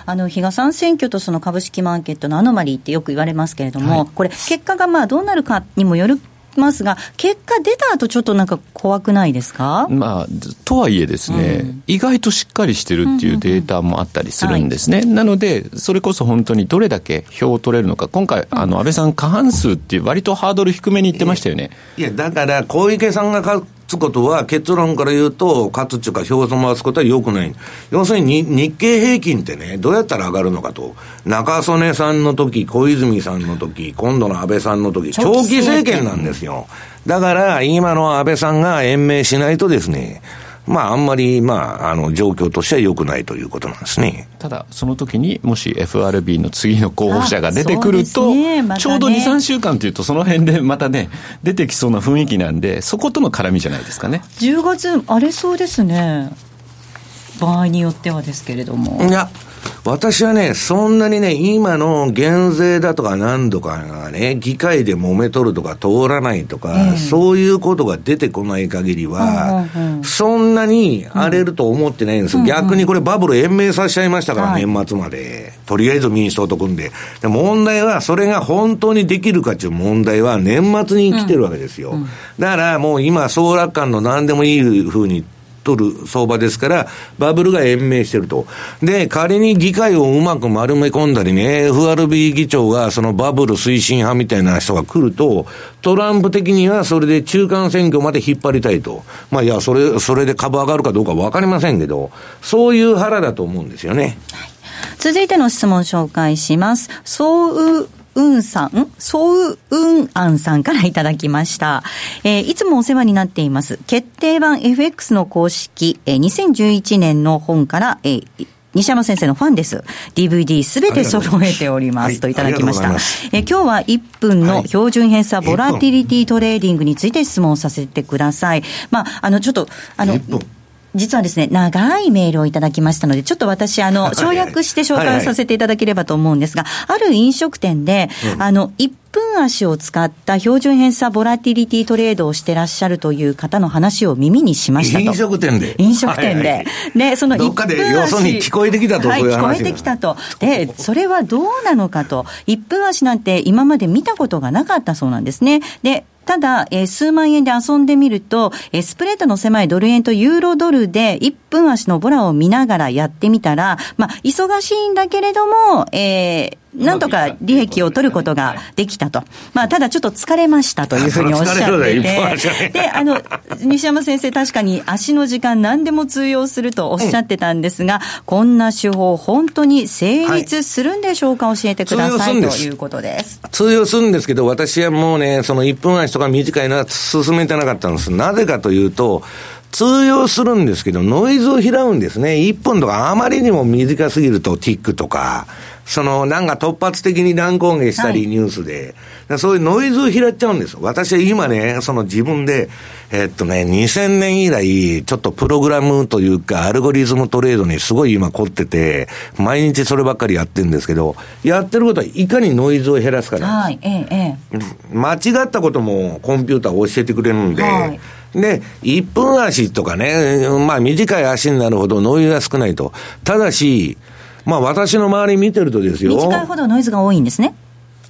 あの比嘉さん選挙とその株式マーケットのアノマリーってよく言われますけれども、はい、これ、結果がまあどうなるかにもよるますが、結果出た後ちょっとなんか怖くないですか、まあ、とはいえですね、うん、意外としっかりしてるっていうデータもあったりするんですね。うんうんうんはい、なので、それこそ本当にどれだけ票を取れるのか、今回、あの安倍さん、過半数っていう、割とハードル低めに言ってましたよね。いや、だから小池さんがつことは、結論から言うと、勝つっていうか、票を回すことは良くない。要するに、日経平均ってね、どうやったら上がるのかと。中曽根さんの時、小泉さんの時、今度の安倍さんの時、長期政権なんですよ。だから、今の安倍さんが延命しないとですね、まあ、あんまり、まあ、あの、状況としては良くないということなんですね。ただ、その時にもし FRB の次の候補者が出てくると、ねまね、ちょうど2、3週間というと、その辺でまたね、出てきそうな雰囲気なんで、そことの絡みじゃないですかね。10月、荒れそうですね。場合によってはですけれども。いや、私はね、そんなにね、今の減税だとか何とかがね、議会で揉めとるとか通らないとか、えー、そういうことが出てこない限りは、うんうん、そんなに荒れると思ってないんです、うん、逆にこれバブル延命させちゃいましたから、年末まで。とりあえず民主党と組んで。で問題は、それが本当にできるかっていう問題は年末に来てるわけですよ。うん。うん、だからもう今、総楽観の何でもいいふうに取る相場ですから、バブルが延命してると。で、仮に議会をうまく丸め込んだりね、FRB 議長がそのバブル推進派みたいな人が来ると、トランプ的にはそれで中間選挙まで引っ張りたいと。まあいや、それ、それで株上がるかどうかわかりませんけど、そういう腹だと思うんですよね。はい、続いての質問紹介します。そううんさん、そううんあんさんからいただきました。えー、いつもお世話になっています。決定版 FX の公式、えー、2011年の本から、えー西山先生のファンです。DVD すべて揃えております。といただきました。え今日は1分の標準偏差ボラティリティトレーディングについて質問させてください。まあ、あの、ちょっと、あの、実はですね、長いメールをいただきましたので、ちょっと私、あの、省略して紹介させていただければと思うんですが、ある飲食店で、あの、1分足を使った標準偏差ボラティリティトレードをしてらっしゃるという方の話を耳にしましたと。飲食店で。飲食店で。はいはい、で、そのどっかで要するに聞こえてきたと、はい、聞こえてきたと。で、それはどうなのかと。1分足なんて今まで見たことがなかったそうなんですね。で、ただ、えー、数万円で遊んでみると、えー、スプレッドの狭いドル円とユーロドルで1分足のボラを見ながらやってみたら、まあ、忙しいんだけれども、えー、なんとか利益を取ることができたと。まあ、ただちょっと疲れましたというふうにおっしゃっていて、で、あの、西山先生確かに足の時間何でも通用するとおっしゃってたんですが、うん、こんな手法本当に成立するんでしょうか、はい、教えてくださいということです。通用するんですけど、私はもうね、その1分足とか短いのは進めてなかったんです。なぜかというと、通用するんですけど、ノイズを拾うんですね。1分とかあまりにも短すぎると、ティックとか、その、なんか突発的に乱高下したり、ニュースで、はい、そういうノイズを拾っちゃうんです私は今ね、その自分で、えっとね、2000年以来、ちょっとプログラムというか、アルゴリズムトレードにすごい今凝ってて、毎日そればっかりやってるんですけど、やってることはいかにノイズを減らすから。はい、ええ、間違ったこともコンピューター教えてくれるんで、はい。で、1分足とかね、まあ短い足になるほどノイズが少ないと。ただし、まあ私の周り見てるとですよ。短いほどノイズが多いんですね。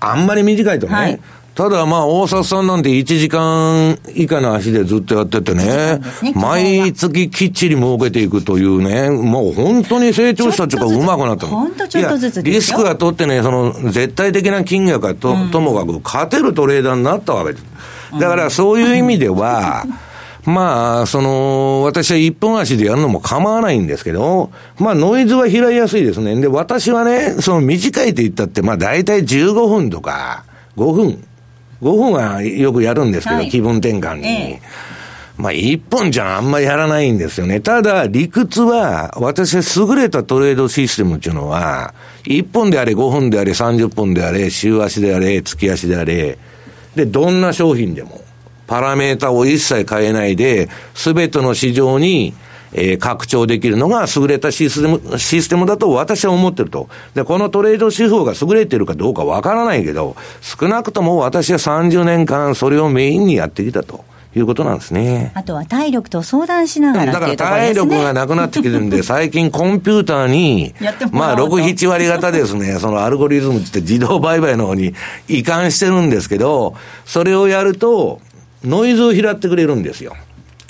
あんまり短いとね、はい、ただまあ、大札さんなんて1時間以下の足でずっとやっててね、毎月きっちり儲けていくというね、もう本当に成長したっていうか、うまくなったの。本当ちょっとずつリスクが取ってね、その絶対的な金額がと,、ともかく勝てるトレーダーになったわけです。だからそういう意味では、まあ、その、私は一本足でやるのも構わないんですけど、まあ、ノイズは拾いやすいですね。で、私はね、その短いって言ったって、まあ、大体15分とか、5分、5分はよくやるんですけど、はい、気分転換に。ええ、まあ、1本じゃあんまりやらないんですよね。ただ、理屈は、私は優れたトレードシステムっていうのは、1本であれ、5分であれ、30分であれ、週足であれ、月足であれ、で、どんな商品でも。パラメータを一切変えないで、すべての市場に、えー、拡張できるのが優れたシステム、システムだと私は思ってると。で、このトレード手法が優れてるかどうかわからないけど、少なくとも私は30年間それをメインにやってきたと。いうことなんですね。あとは体力と相談しながら、ね、だから体力がなくなってきてるんで、[laughs] 最近コンピューターに、まあ6、7割方ですね、そのアルゴリズムって自動売買の方に移管してるんですけど、それをやると、ノイズを拾ってくれるんですよ。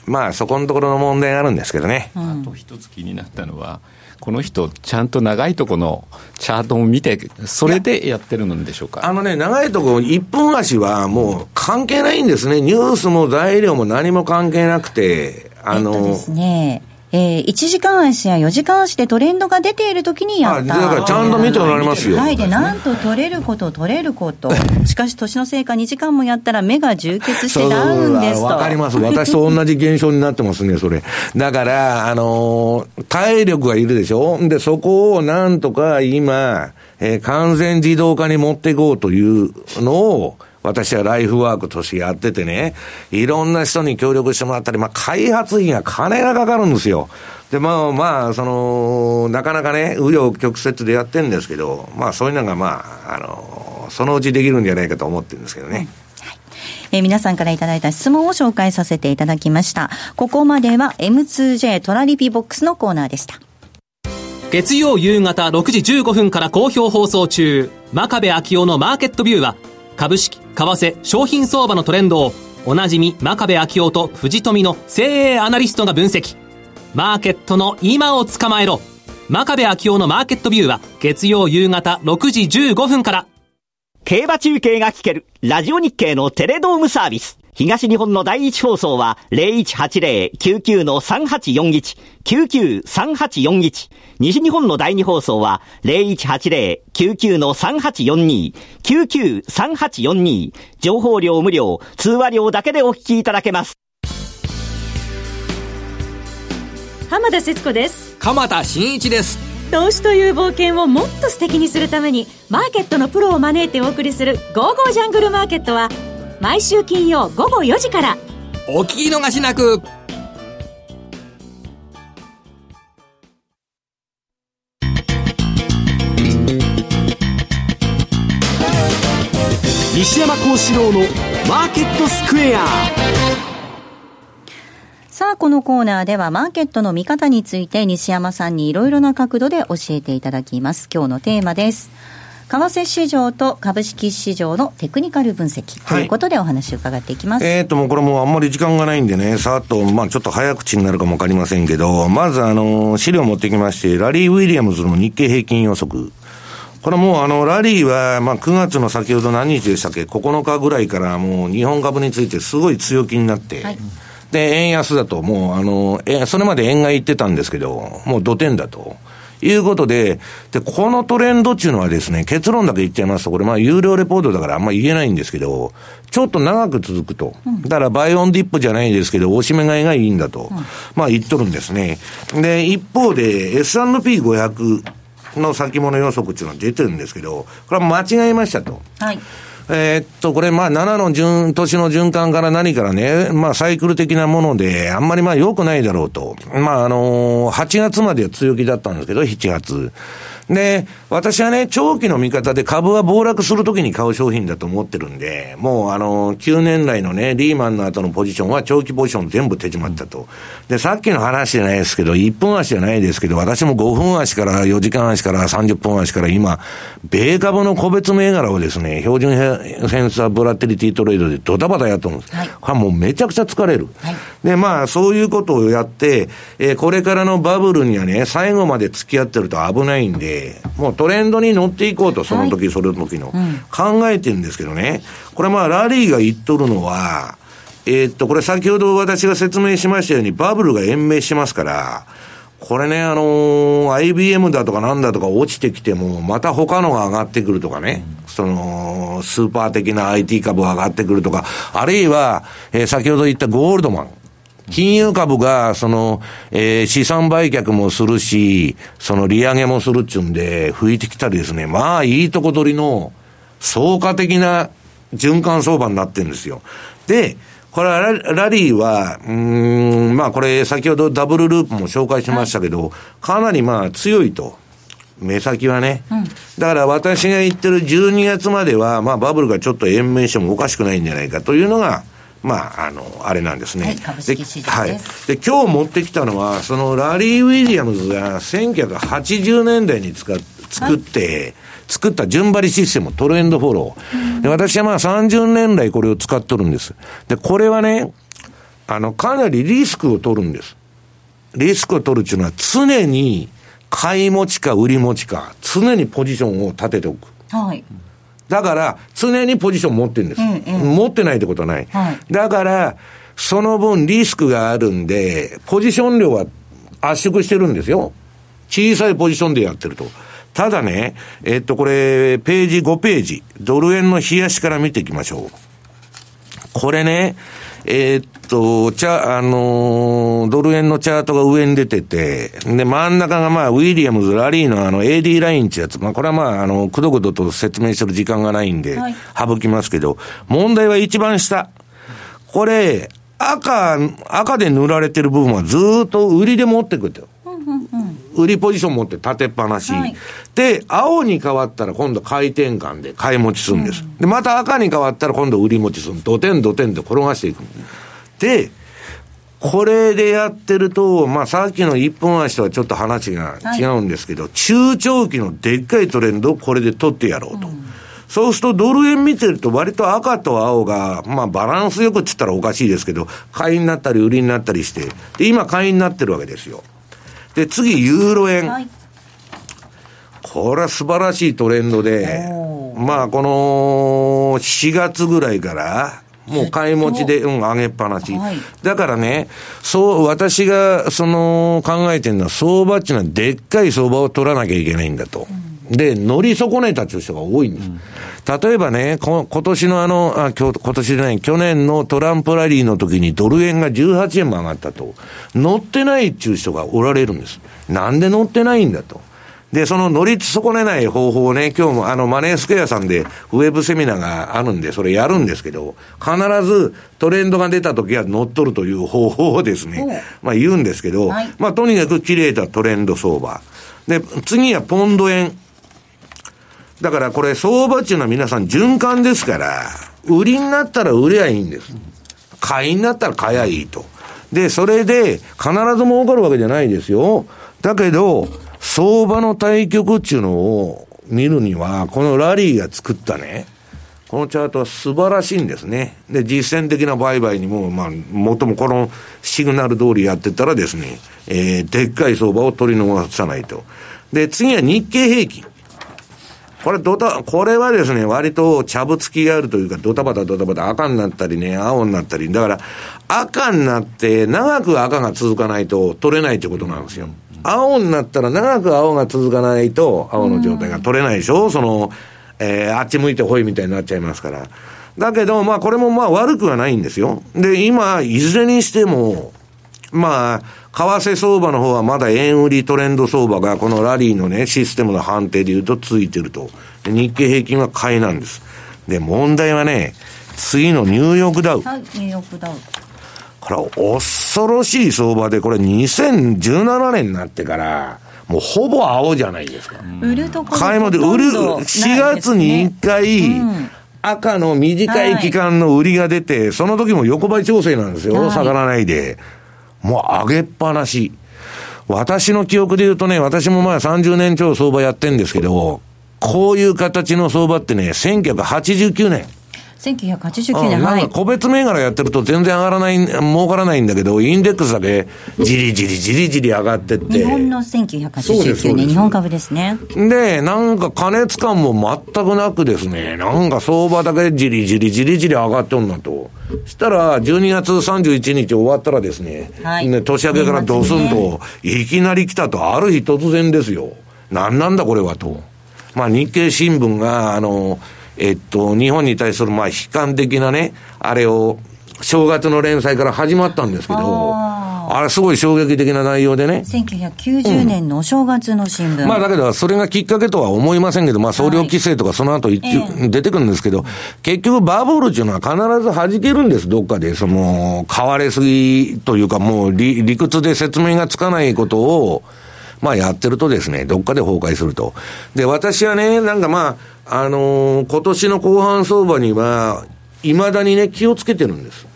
まあ、そこのところの問題があるんですけどね。あと一つ気になったのは、この人、ちゃんと長いとこのチャートを見て、それでやってるのでしょうか？あのね、長いとこ、一分足はもう関係ないんですね、ニュースも材料も何も関係なくて、あの、えっとですね、えー、1時間足や4時間足でトレンドが出ているときにやった。だからちゃんと見ておられますよ。はい。で、なんと取れること、取れること。[laughs] しかし、年のせいか2時間もやったら目が充血してダウンですと。わかります。私と同じ現象になってますね、それ。だから、あのー、体力がいるでしょで、そこをなんとか今、えー、完全自動化に持っていこうというのを、私はライフワークとしてやっててね、いろんな人に協力してもらったり、まあ、開発費が金がかかるんですよ。で、まあまあ、その、なかなかね、紆余曲折でやってるんですけど、まあそういうのがまあ、あの、そのうちできるんじゃないかと思ってるんですけどね。えー、皆さんからいただいた質問を紹介させていただきました。ここまでは M2J トラリピボックスのコーナーでした。月曜夕方6時15分から好評放送中、真壁昭夫のマーケットビューは、株式、為替、商品相場のトレンドを、おなじみ真壁昭夫と藤富の精鋭アナリストが分析。マーケットの今を捕まえろ。真壁昭夫のマーケットビューは月曜夕方6時15分から。競馬中継が聞けるラジオ日経のテレドームサービス。東日本の第一放送は0180-99-3841、99-3841。西日本の第二放送は0180-99-3842、99-3842。情報量無料、通話料だけでお聞きいただけます。浜田節子です鎌田新一です投資という冒険をもっと素敵にするためにマーケットのプロを招いてお送りする「ゴーゴージャングルマーケット」は毎週金曜午後4時からお聞き逃しなく西山幸四郎のマーケットスクエアさあ、このコーナーではマーケットの見方について西山さんにいろいろな角度で教えていただきます。今日のテーマです。為替市場と株式市場のテクニカル分析ということでお話を伺っていきます。はい、えっ、ー、と、もうこれもあんまり時間がないんでね、さっと、まあちょっと早口になるかもわかりませんけど、まずあの、資料を持ってきまして、ラリー・ウィリアムズの日経平均予測。これもうあの、ラリーは、まあ9月の先ほど何日でしたっけ ?9 日ぐらいからもう日本株についてすごい強気になって、はいで、円安だと、もう、あの、え、それまで円買いってたんですけど、もう土点だと。いうことで、で、このトレンドっていうのはですね、結論だけ言っちゃいますと、これまあ有料レポートだからあんま言えないんですけど、ちょっと長く続くと。だからバイオンディップじゃないですけど、おしめ買いがいいんだと。まあ言っとるんですね。で、一方で S&P500 の先物予測っていうのは出てるんですけど、これは間違えましたと。はい。えー、っと、これ、まあ、7の順、年の循環から何からね、まあ、サイクル的なもので、あんまりまあ、良くないだろうと。まあ、あのー、8月までは強気だったんですけど、7月。で、私はね、長期の見方で株は暴落するときに買う商品だと思ってるんで、もうあの、9年来のね、リーマンの後のポジションは長期ポジション全部手締まったと。で、さっきの話じゃないですけど、1分足じゃないですけど、私も5分足から4時間足から30分足から今、米株の個別銘柄をですね、標準偏差ボラテリティトレードでドタバタやっとるんです。はい、もうめちゃくちゃ疲れる。はい、で、まあ、そういうことをやって、えー、これからのバブルにはね、最後まで付き合ってると危ないんで、もうトレンドに乗っていこうと、その時、その時の、はいうん、考えてるんですけどね、これまあ、ラリーが言っとるのは、えー、っと、これ先ほど私が説明しましたように、バブルが延命しますから、これね、あのー、IBM だとかなんだとか落ちてきても、また他のが上がってくるとかね、うん、その、スーパー的な IT 株が上がってくるとか、あるいは、えー、先ほど言ったゴールドマン。金融株が、その、えー、資産売却もするし、その利上げもするっちゅうんで、吹いてきたりですね、まあ、いいとこ取りの、総価的な循環相場になってるんですよ。で、これはラリーは、うん、まあこれ先ほどダブルループも紹介しましたけど、はい、かなりまあ強いと。目先はね。うん、だから私が言ってる12月までは、まあバブルがちょっと延命してもおかしくないんじゃないかというのが、まあ、あの、あれなんですね。はい、株式市場はい。で、今日持ってきたのは、そのラリー・ウィリアムズが1980年代に使っ作って、はい作った順張りシステム、トレンドフォロー。で私はまあ30年来これを使っとるんです。で、これはね、あの、かなりリスクを取るんです。リスクを取るっていうのは常に買い持ちか売り持ちか、常にポジションを立てておく。はい。だから、常にポジション持ってるんです。うんうん、持ってないってことはない。はい、だから、その分リスクがあるんで、ポジション量は圧縮してるんですよ。小さいポジションでやってると。ただね、えっと、これ、ページ5ページ、ドル円の冷やしから見ていきましょう。これね、えー、っと、チャ、あのー、ドル円のチャートが上に出てて、で、真ん中がまあ、ウィリアムズ、ラリーのあの、AD ラインってやつ、まあ、これはまあ、あの、くどくどと説明する時間がないんで、省きますけど、問題は一番下。これ、赤、赤で塗られてる部分はずっと売りで持ってくると。売りポジション持って立てっぱなし。はい、で、青に変わったら今度回転換で買い持ちするんです。うん、で、また赤に変わったら今度売り持ちする。土点土点で転がしていく。で、これでやってると、まあさっきの一本足とはちょっと話が違うんですけど、はい、中長期のでっかいトレンドをこれで取ってやろうと。うんそうするとドル円見てると割と赤と青が、まあバランスよくって言ったらおかしいですけど、買いになったり売りになったりして、で、今買いになってるわけですよ。で、次、ユーロ円。はい、これは素晴らしいトレンドで、まあ、この4月ぐらいから、もう買い持ちで、うん、上げっぱなし。はい、だからね、そう、私が、その、考えてるのは、相場っていうのは、でっかい相場を取らなきゃいけないんだと。うん、で、乗り損ねたっていう人が多いんです。うん例えばね、今年のあの、あ今日今年でない、去年のトランプラリーの時にドル円が18円も上がったと。乗ってないっていう人がおられるんです。なんで乗ってないんだと。で、その乗り損ねない方法をね、今日もあのマネースクエアさんでウェブセミナーがあるんで、それやるんですけど、必ずトレンドが出た時は乗っ取るという方法をですね、まあ言うんですけど、はい、まあとにかく綺麗なトレンド相場。で、次はポンド円。だからこれ相場っていうのは皆さん循環ですから、売りになったら売りゃいいんです。買いになったら買やいいと。で、それで必ず儲かるわけじゃないですよ。だけど、相場の対局っていうのを見るには、このラリーが作ったね、このチャートは素晴らしいんですね。で、実践的な売買にも、まあ、もともこのシグナル通りやってたらですね、えー、でっかい相場を取り逃さないと。で、次は日経平均。これドタ、これはですね、割と茶ぶつきがあるというか、ドタバタドタバタ赤になったりね、青になったり、だから赤になって長く赤が続かないと取れないってことなんですよ。青になったら長く青が続かないと青の状態が取れないでしょ？その、えー、あっち向いてほいみたいになっちゃいますから。だけど、まあこれもまあ悪くはないんですよ。で、今、いずれにしても、まあ、為替相場の方はまだ円売りトレンド相場がこのラリーのね、システムの判定で言うとついてると。日経平均は買いなんです。で、問題はね、次のニューヨークダウ。はい、ニューヨークダウ。これ恐ろしい相場で、これ2017年になってから、もうほぼ青じゃないですか。売るところ買い戻り、売る、4月に1回、赤の短い期間の売りが出て、その時も横ばい調整なんですよ、下がらないで。もう上げっぱなし。私の記憶で言うとね、私もまあ30年超相場やってんですけど、こういう形の相場ってね、1989年。1989年、うんなんかはい。個別銘柄やってると全然上がらない、儲からないんだけど、インデックスだけじりじりじりじり上がってって。日本のそうですそう1989です年、日本株ですね。で、なんか過熱感も全くなくですね、なんか相場だけじりじりじりじり上がってんなと。したら、12月31日終わったらですね、はいね年明けからドスン年と、いきなり来たと、ある日突然ですよ。なんなんだこれはと。まあ日経新聞が、あの、えっと、日本に対するまあ悲観的なね、あれを、正月の連載から始まったんですけど、あれすごい衝撃的な内容でね。1990年のお正月の新聞。まあだけど、それがきっかけとは思いませんけど、まあ総量規制とかその後一応出てくるんですけど、結局バブルっていうのは必ず弾けるんです、どっかで。その、買われすぎというかもう理理屈で説明がつかないことを、まあやってるとですね、どっかで崩壊すると。で、私はね、なんかまあ、あのー今年の後半相場には、未だにね、気をつけてるんです。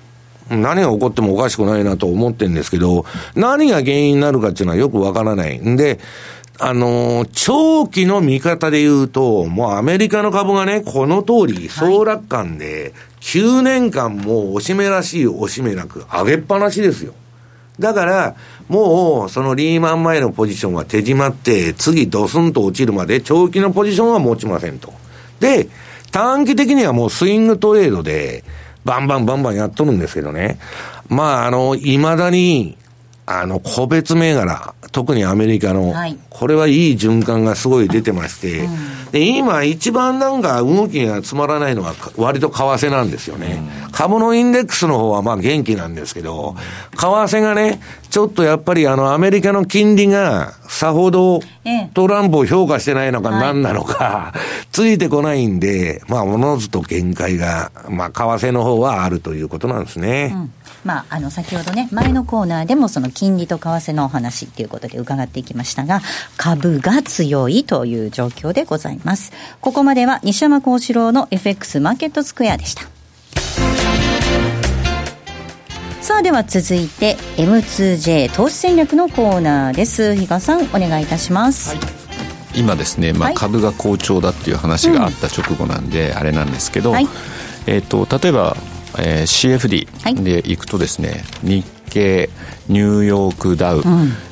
何が起こってもおかしくないなと思ってるんですけど、何が原因になるかっていうのはよくわからない。んで、あのー長期の見方で言うと、もうアメリカの株がね、この通り、総楽観で、9年間もうおしめらしいおしめなく、上げっぱなしですよ。だから、もう、そのリーマン前のポジションは手締まって、次ドスンと落ちるまで長期のポジションは持ちませんと。で、短期的にはもうスイングトレードで、バンバンバンバンやっとるんですけどね。まあ、あの、未だに、あの、個別銘柄、特にアメリカの、はい。これはいい循環がすごい出てまして、で、今一番なんか動きがつまらないのは割と為替なんですよね。株のインデックスの方はまあ元気なんですけど、為替がね、ちょっとやっぱりあのアメリカの金利がさほどええ。トランプを評価してないのかはい。何なのか、ついてこないんで、まあ、おのずと限界が、まあ、為替の方はあるということなんですね。まあ、あの先ほどね、前のコーナーでもその金利と為替のお話ということで伺っていきましたが、株が強いという状況でございます。ここまでは西山幸四郎の FX マーケットスクエアでした。さあでは続いて M2J 投資戦略のコーナーです。比嘉さんお願いいたします。今ですね、まあ、はい株が好調だっていう話があった直後なんで、あれなんですけど、はいえー、と例えば、えー CFD でいくとですね、日経ニューヨークダウ、ん。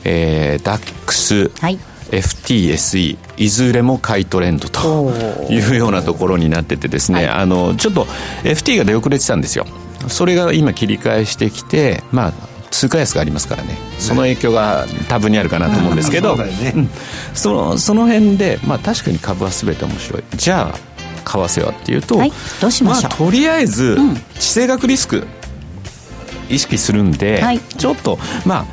えー、DAX、はい。FTSE いずれも買いトレンドというようなところになっててですね、あのちょっと FT が出遅れてたんですよ。それが今切り返してきてまあ通貨安がありますからね。その影響が多分にあるかなと思うんですけど、そね。うん。そのその辺で、まあ、確かに株は全て面白い。じゃあ為替はっていうと、はいどうしましょう？あ、とりあえず、ん。地政学リスク意識するんで、はい。ちょっとまあ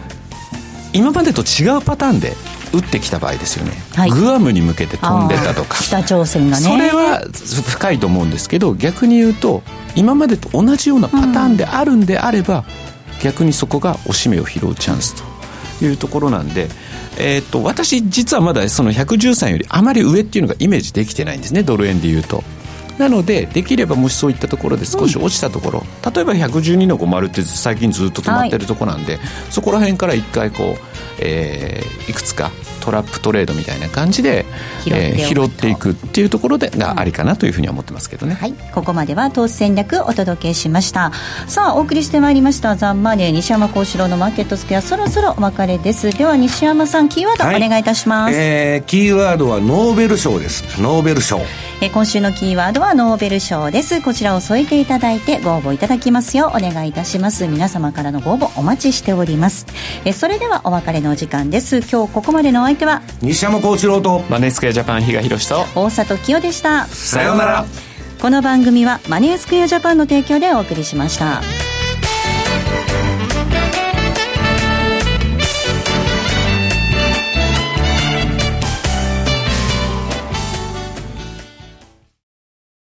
今までと違うパターンで打ってきた場合ですよね、はい。グアムに向けて飛んでたとか。北朝鮮がね。それは深いと思うんですけど逆に言うと今までと同じようなパターンであるんであれば、逆にそこが押し目を拾うチャンスというところなんで、えー、と私実はまだその113よりあまり上っていうのがイメージできてないんですねドル円でいうと。なのでできればもしそういったところで少し落ちたところ、例えば112の50って最近ずっと止まってるところなんで、そこら辺から一回こう、えーいくつかトラップトレードみたいな感じで拾っておくと。えー拾っていくっていうところでがありかなというふうには思ってますけどね。はい、ここまでは投資戦略お届けしました。さあお送りしてまいりましたザンマネー西山幸四郎のマーケットスクエアそろそろお別れです。では西山さんキーワードはい。お願いいたします、えー、キーワードはノーベル賞です。ノーベル賞。えー今週のキーワードはノーベル賞です。こちらを添えていただいてご応募いただきますよう。お願いいたします。皆様からのご応募お待ちしております。えーそれではお別れのお時間です。今日ここまでのお相手は西山幸四郎と、マネースクエアジャパン比嘉宏と大里清でした。さようなら。この番組はマネースクエアジャパンの提供でお送りしました